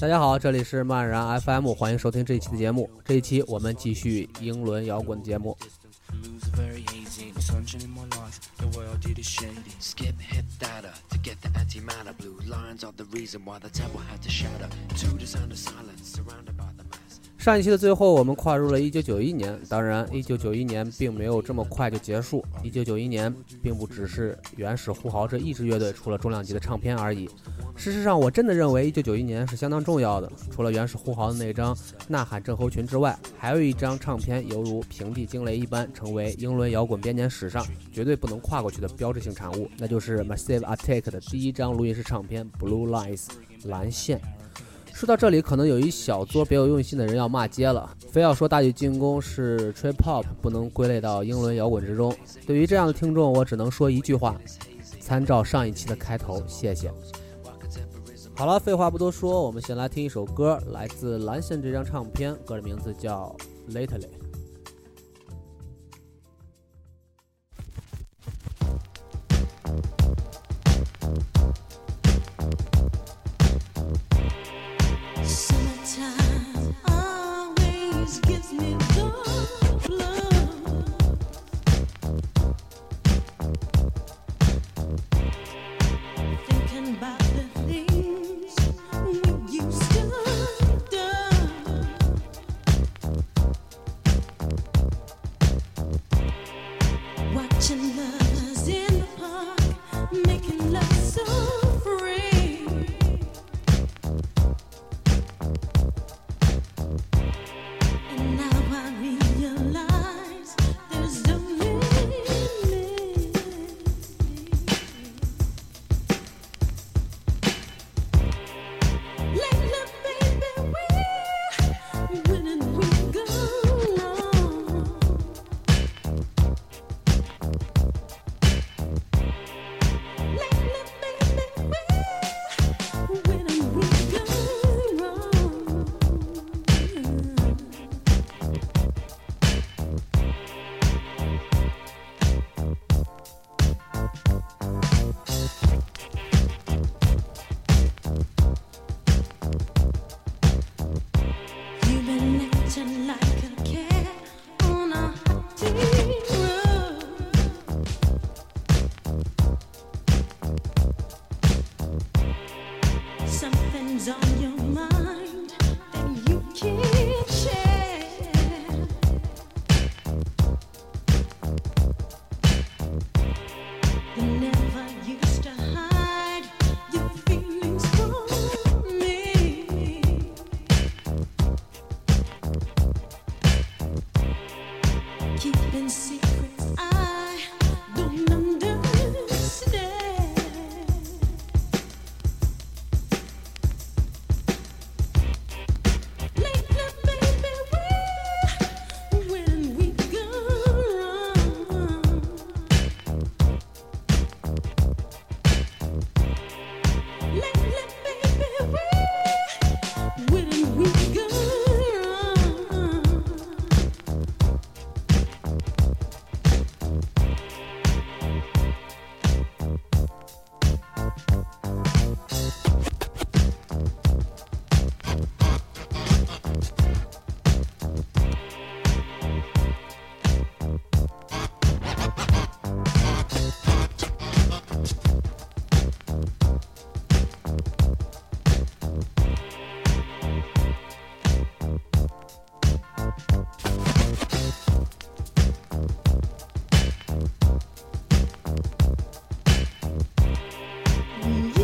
大家好，这里是漫然 FM，欢迎收听这一期的节目。这一期我们继续英伦摇滚节目。上一期的最后，我们跨入了1991年。当然，1991年并没有这么快就结束。1991年并不只是原始呼豪这一支乐队出了重量级的唱片而已。事实上，我真的认为1991年是相当重要的。除了原始呼豪的那张《呐喊症候群》之外，还有一张唱片犹如平地惊雷一般，成为英伦摇滚编年史上绝对不能跨过去的标志性产物，那就是 Massive Attack 的第一张录音室唱片《Blue Lines》蓝线。说到这里，可能有一小撮别有用心的人要骂街了，非要说大举进攻是 trip hop 不能归类到英伦摇滚之中。对于这样的听众，我只能说一句话：参照上一期的开头，谢谢。好了，废话不多说，我们先来听一首歌，来自蓝线这张唱片，歌的名字叫《Lately》。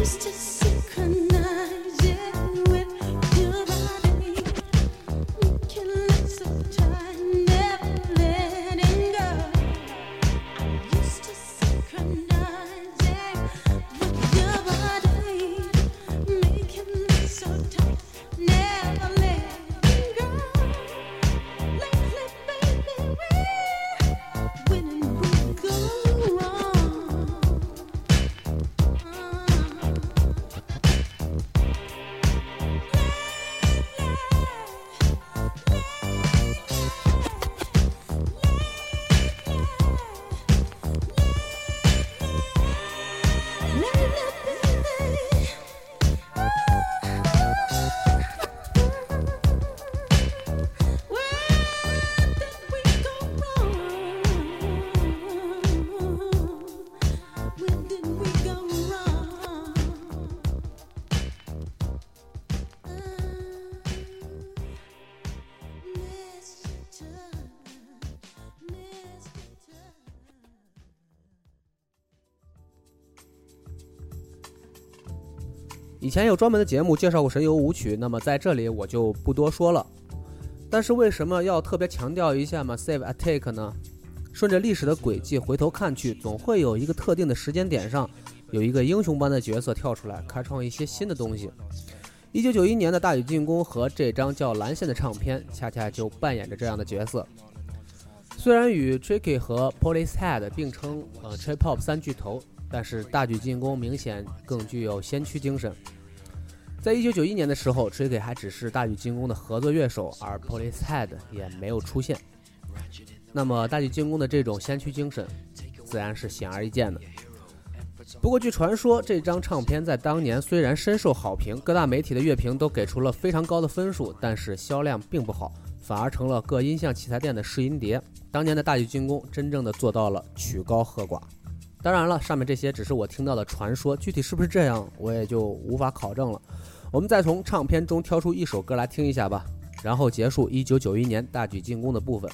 used to 以前有专门的节目介绍过神游舞曲，那么在这里我就不多说了。但是为什么要特别强调一下 Massive Attack 呢？顺着历史的轨迹回头看去，总会有一个特定的时间点上，有一个英雄般的角色跳出来，开创一些新的东西。一九九一年的大举进攻和这张叫《蓝线》的唱片，恰恰就扮演着这样的角色。虽然与 Tricky 和 Policehead 并称呃 Trip Hop 三巨头，但是大举进攻明显更具有先驱精神。在一九九一年的时候，Tricky 还只是大举进攻的合作乐手，而 Policehead 也没有出现。那么大举进攻的这种先驱精神，自然是显而易见的。不过，据传说，这张唱片在当年虽然深受好评，各大媒体的乐评都给出了非常高的分数，但是销量并不好，反而成了各音像器材店的试音碟。当年的大举进攻真正的做到了曲高和寡。当然了，上面这些只是我听到的传说，具体是不是这样，我也就无法考证了。我们再从唱片中挑出一首歌来听一下吧，然后结束1991年大举进攻的部分。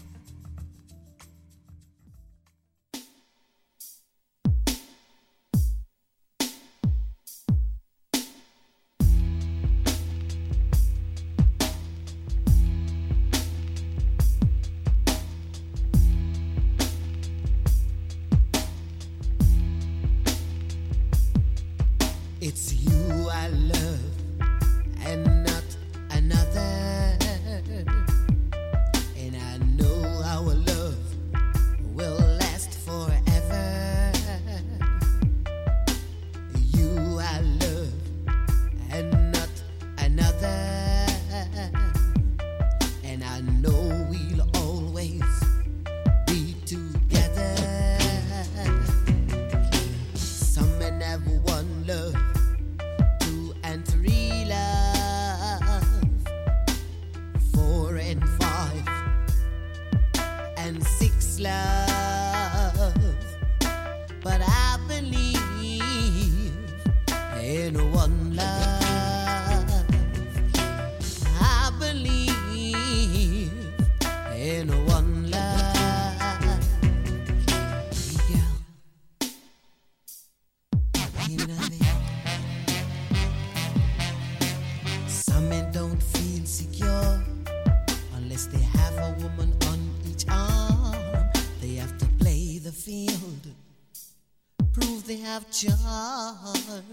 Have charm.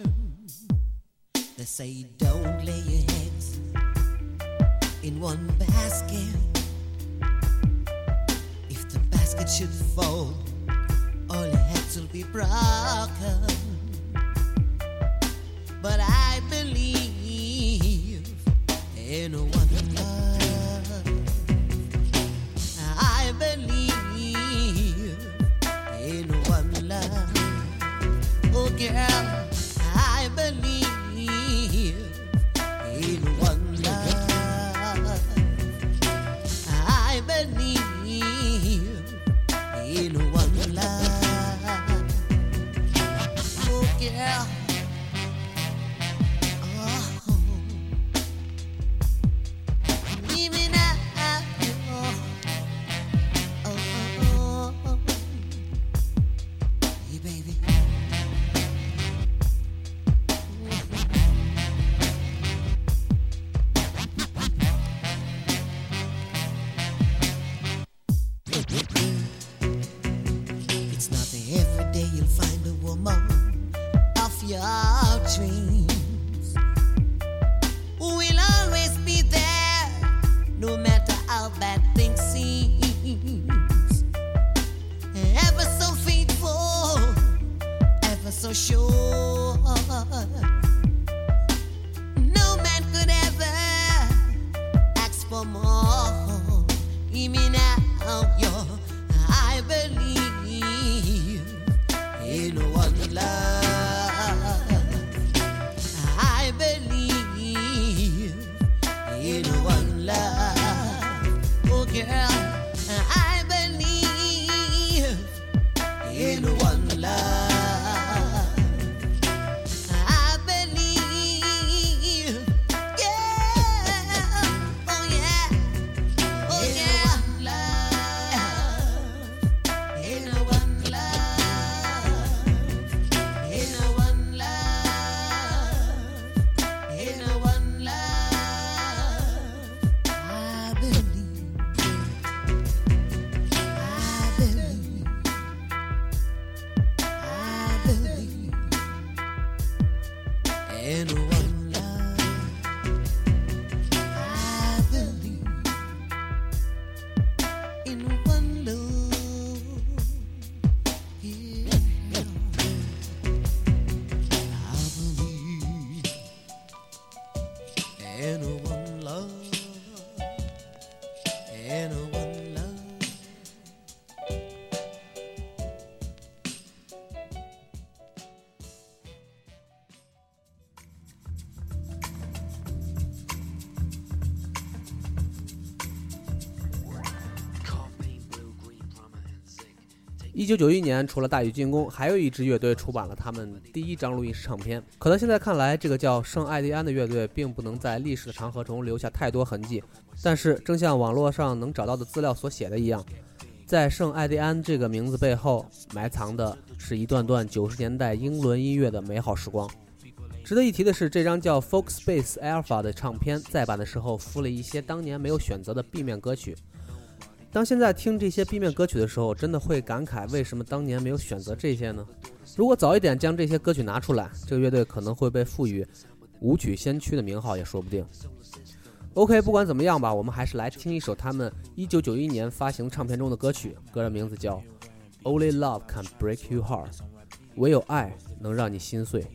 They say don't lay your heads in one basket. If the basket should fall, all your heads will be broken. 九九一年，除了大举进攻，还有一支乐队出版了他们第一张录音室唱片。可能现在看来，这个叫圣艾蒂安的乐队并不能在历史的长河中留下太多痕迹。但是，正像网络上能找到的资料所写的一样，在圣艾蒂安这个名字背后，埋藏的是一段段九十年代英伦音乐的美好时光。值得一提的是，这张叫《Folk Space Alpha》的唱片再版的时候，附了一些当年没有选择的 B 面歌曲。当现在听这些 B 面歌曲的时候，真的会感慨为什么当年没有选择这些呢？如果早一点将这些歌曲拿出来，这个乐队可能会被赋予舞曲先驱的名号也说不定。OK，不管怎么样吧，我们还是来听一首他们1991年发行唱片中的歌曲，歌的名字叫《Only Love Can Break Your Heart》，唯有爱能让你心碎。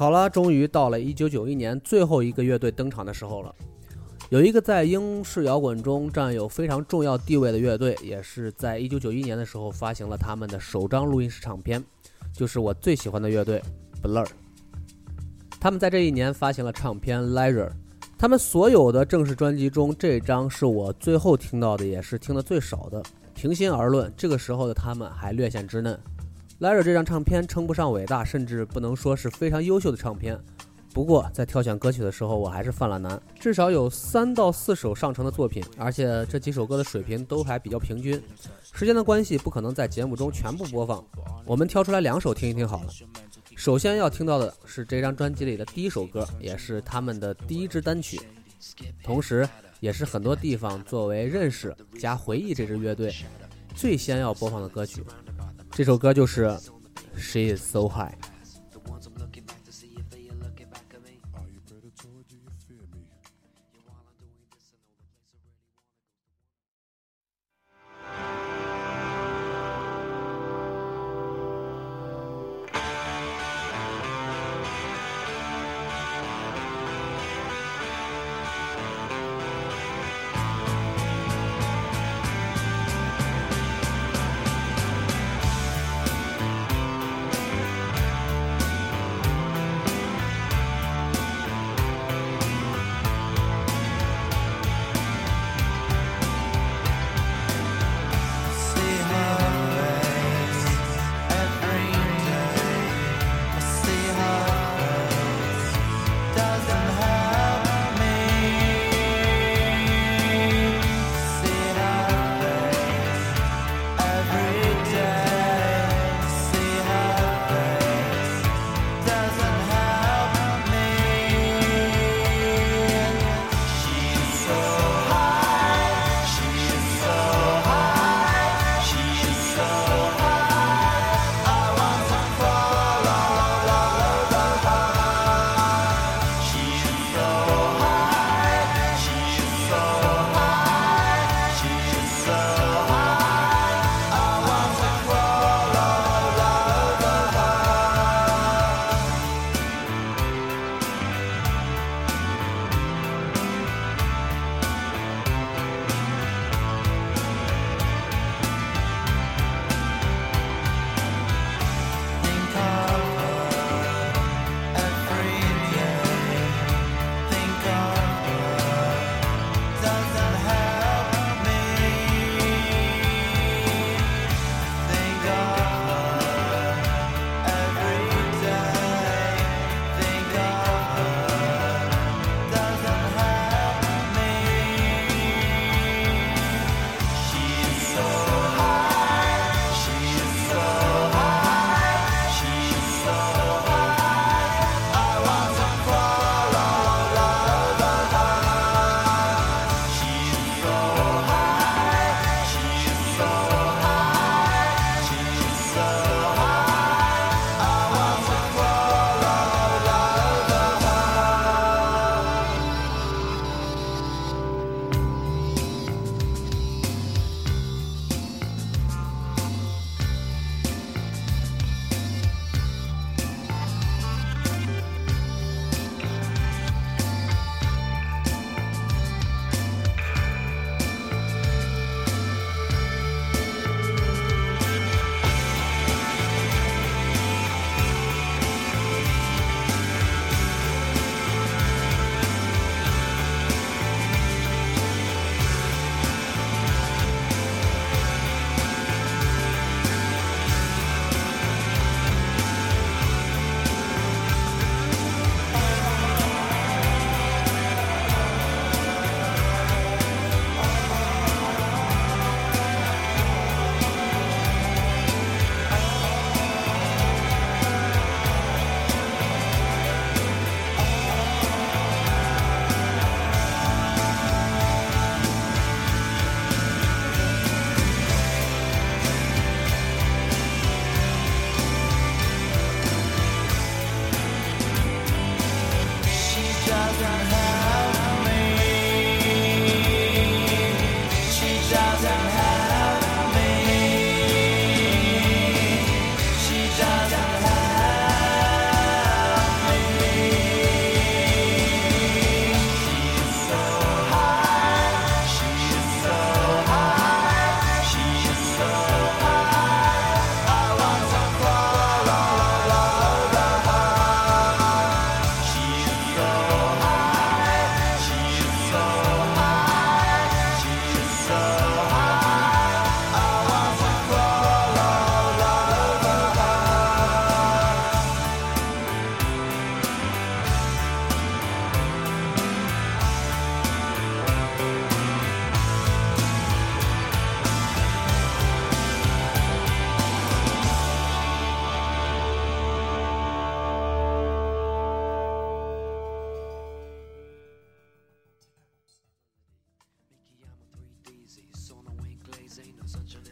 好了，终于到了1991年最后一个乐队登场的时候了。有一个在英式摇滚中占有非常重要地位的乐队，也是在1991年的时候发行了他们的首张录音室唱片，就是我最喜欢的乐队 Blur。他们在这一年发行了唱片《Leisure》，他们所有的正式专辑中，这张是我最后听到的，也是听的最少的。平心而论，这个时候的他们还略显稚嫩。《Leisure》这张唱片称不上伟大，甚至不能说是非常优秀的唱片。不过在挑选歌曲的时候，我还是犯了难，至少有三到四首上乘的作品，而且这几首歌的水平都还比较平均。时间的关系，不可能在节目中全部播放，我们挑出来两首听一听好了。首先要听到的是这张专辑里的第一首歌，也是他们的第一支单曲，同时也是很多地方作为认识加回忆这支乐队最先要播放的歌曲。这首歌就是《She Is So High》。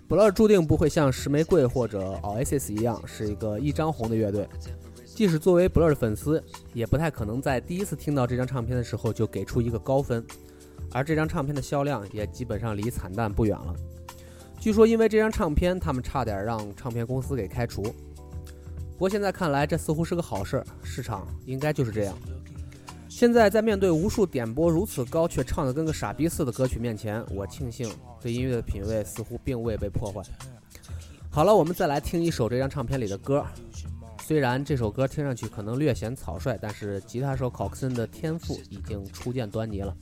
Blur 注定不会像石玫瑰或者 Oasis 一样是一个一张红的乐队，即使作为 Blur 的粉丝，也不太可能在第一次听到这张唱片的时候就给出一个高分，而这张唱片的销量也基本上离惨淡不远了。据说因为这张唱片，他们差点让唱片公司给开除。不过现在看来，这似乎是个好事，市场应该就是这样。现在在面对无数点播如此高却唱得跟个傻逼似的歌曲面前，我庆幸对音乐的品味似乎并未被破坏。好了，我们再来听一首这张唱片里的歌。虽然这首歌听上去可能略显草率，但是吉他手考克森的天赋已经初见端倪了。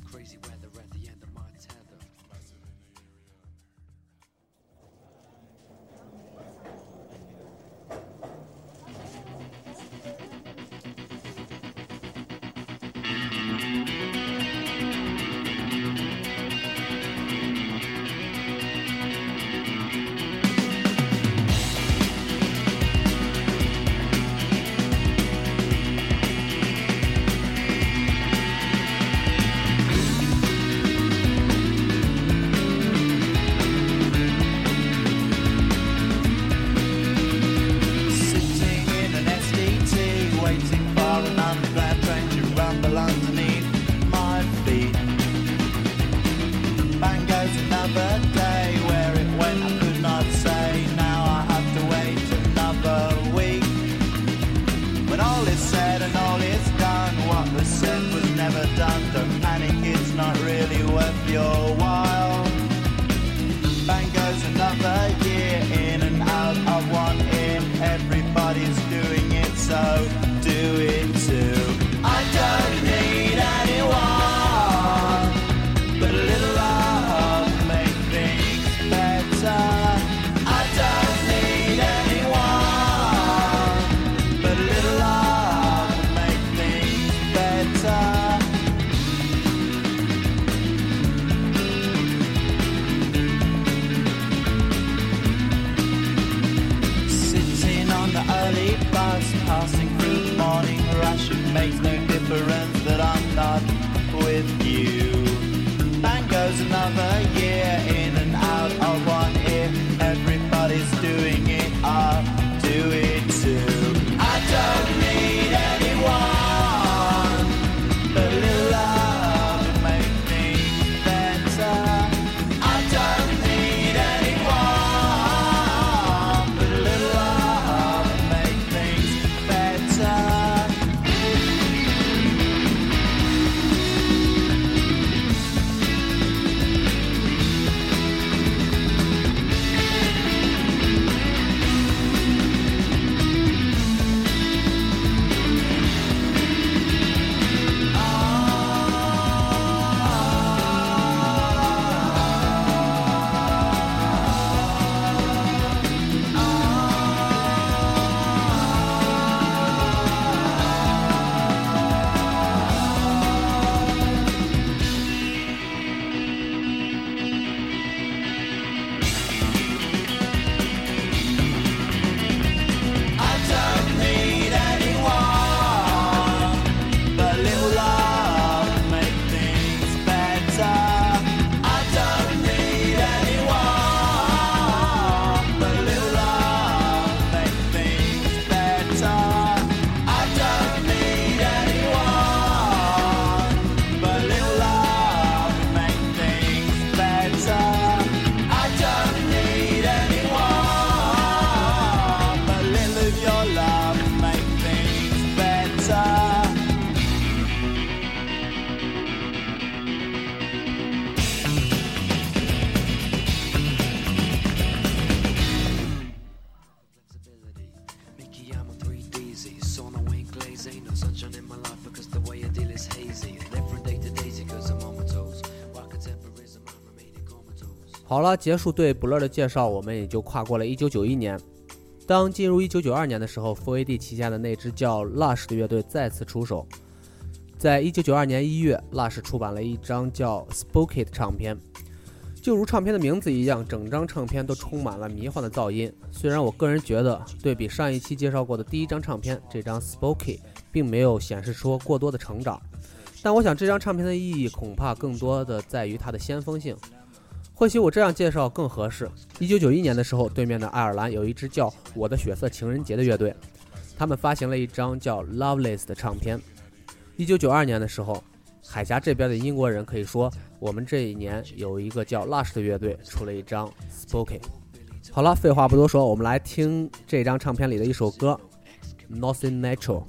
好了，结束对 Blur 的介绍，我们也就跨过了1991年。当进入1992年的时候，Full AD 旗下的那支叫 Lush 的乐队再次出手。在1992年1月，Lush 出版了一张叫《Spooky》的唱片。就如唱片的名字一样，整张唱片都充满了迷幻的噪音。虽然我个人觉得，对比上一期介绍过的第一张唱片，这张《Spooky》并没有显示出过多的成长，但我想这张唱片的意义恐怕更多的在于它的先锋性。或许我这样介绍更合适。一九九一年的时候，对面的爱尔兰有一支叫《我的血色情人节》的乐队，他们发行了一张叫《Loveless》的唱片。一九九二年的时候，海峡这边的英国人可以说，我们这一年有一个叫 Lush 的乐队出了一张《Spooky》。好了，废话不多说，我们来听这张唱片里的一首歌《Nothing Natural》。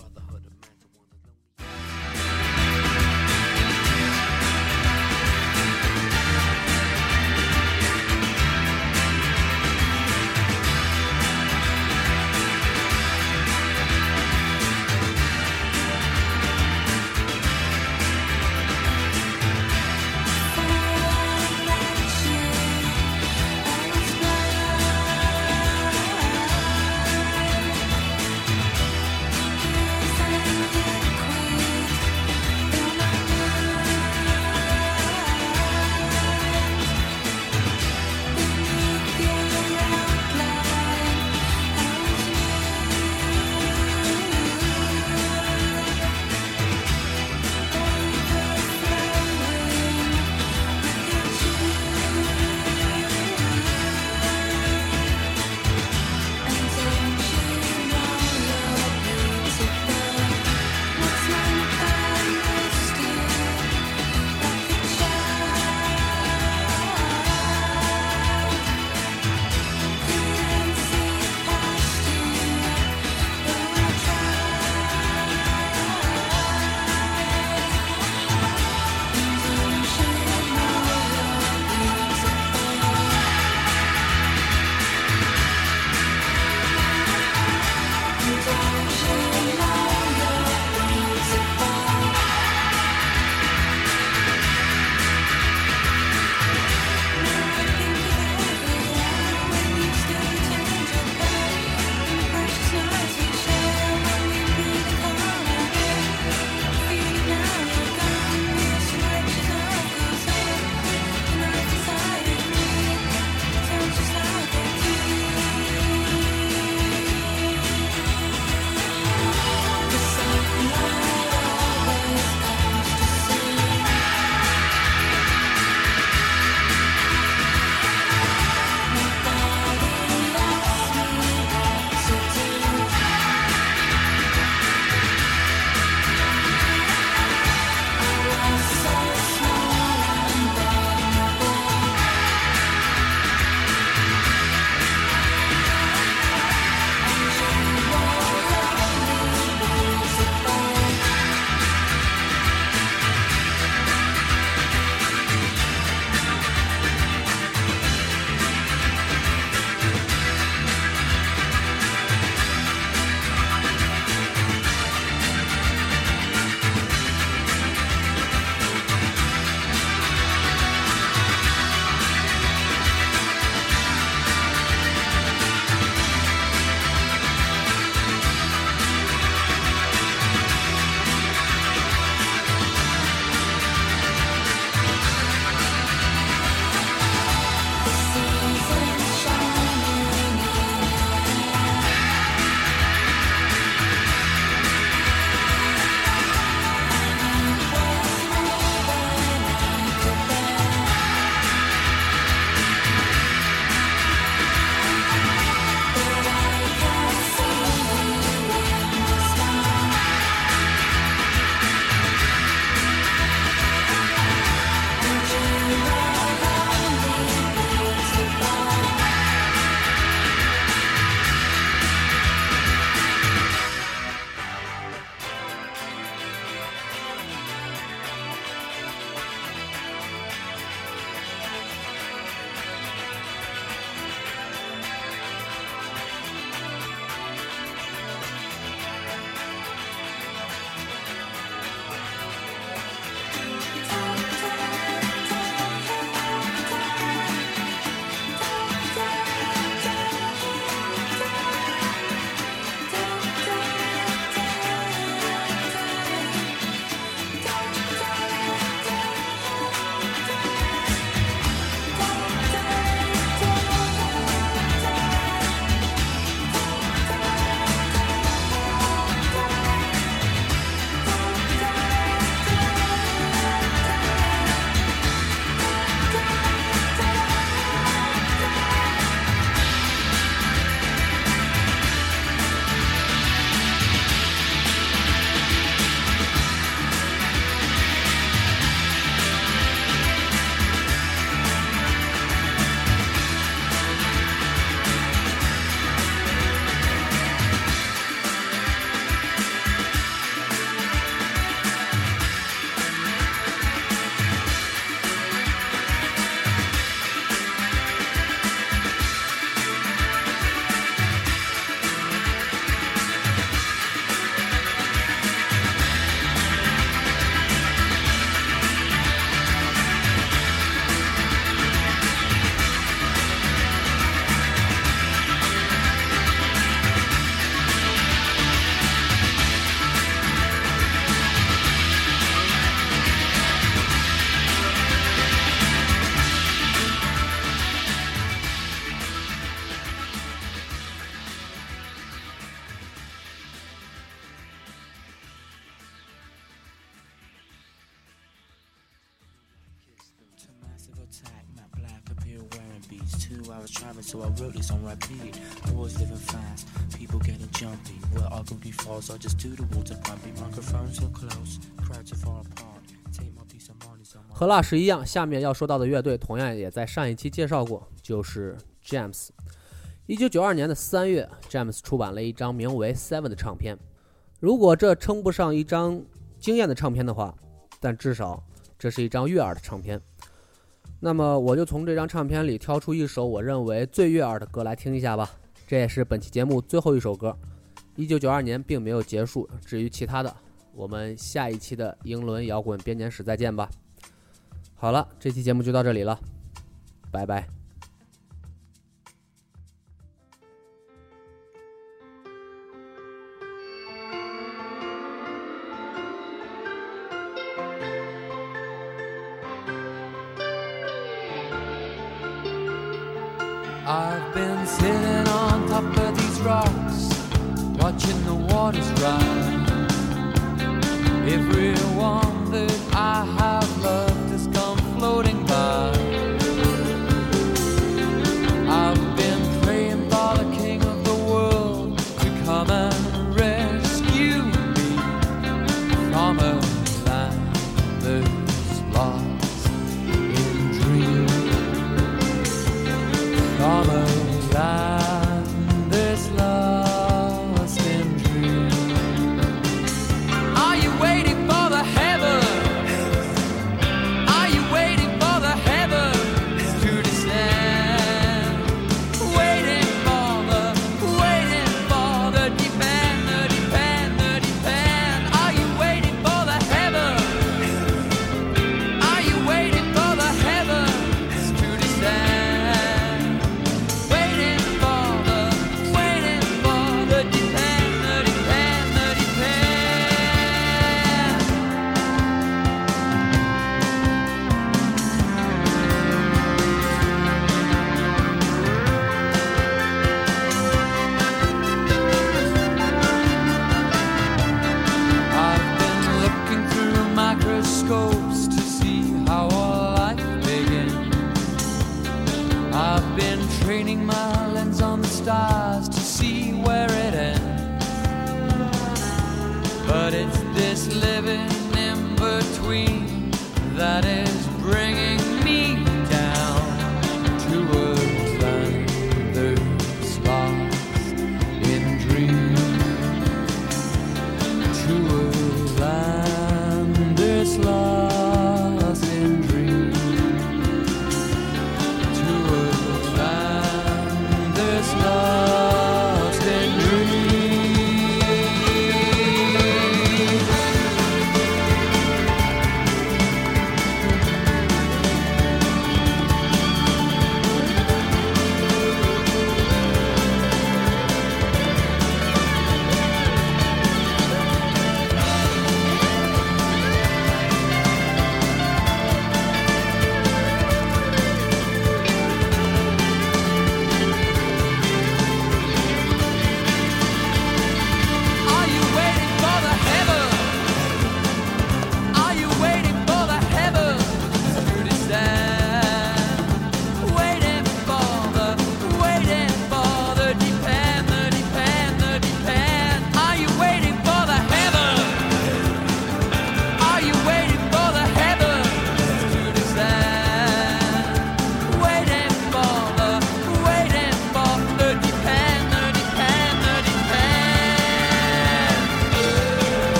Two hours traveling, so I wrote this on repeat. Boys living fast, people getting jumpy. Well, I could be false, just do the water pumping. Microphones so close, crowds are far apart. Take my piece of money, so my 和蜡石一样，下面要说到的乐队同样也在上一期介绍过，就是 James。一九九二年的三月，James 出版了一张名为《Seven》的唱片。如果这称不上一张惊艳的唱片的话，但至少这是一张悦耳的唱片。那么我就从这张唱片里挑出一首我认为最悦耳的歌来听一下吧。这也是本期节目最后一首歌。一九九二年并没有结束，至于其他的，我们下一期的英伦摇滚编年史再见吧。好了，这期节目就到这里了，拜拜。I've been sitting on top of these rocks, watching the waters rise. Everyone that I have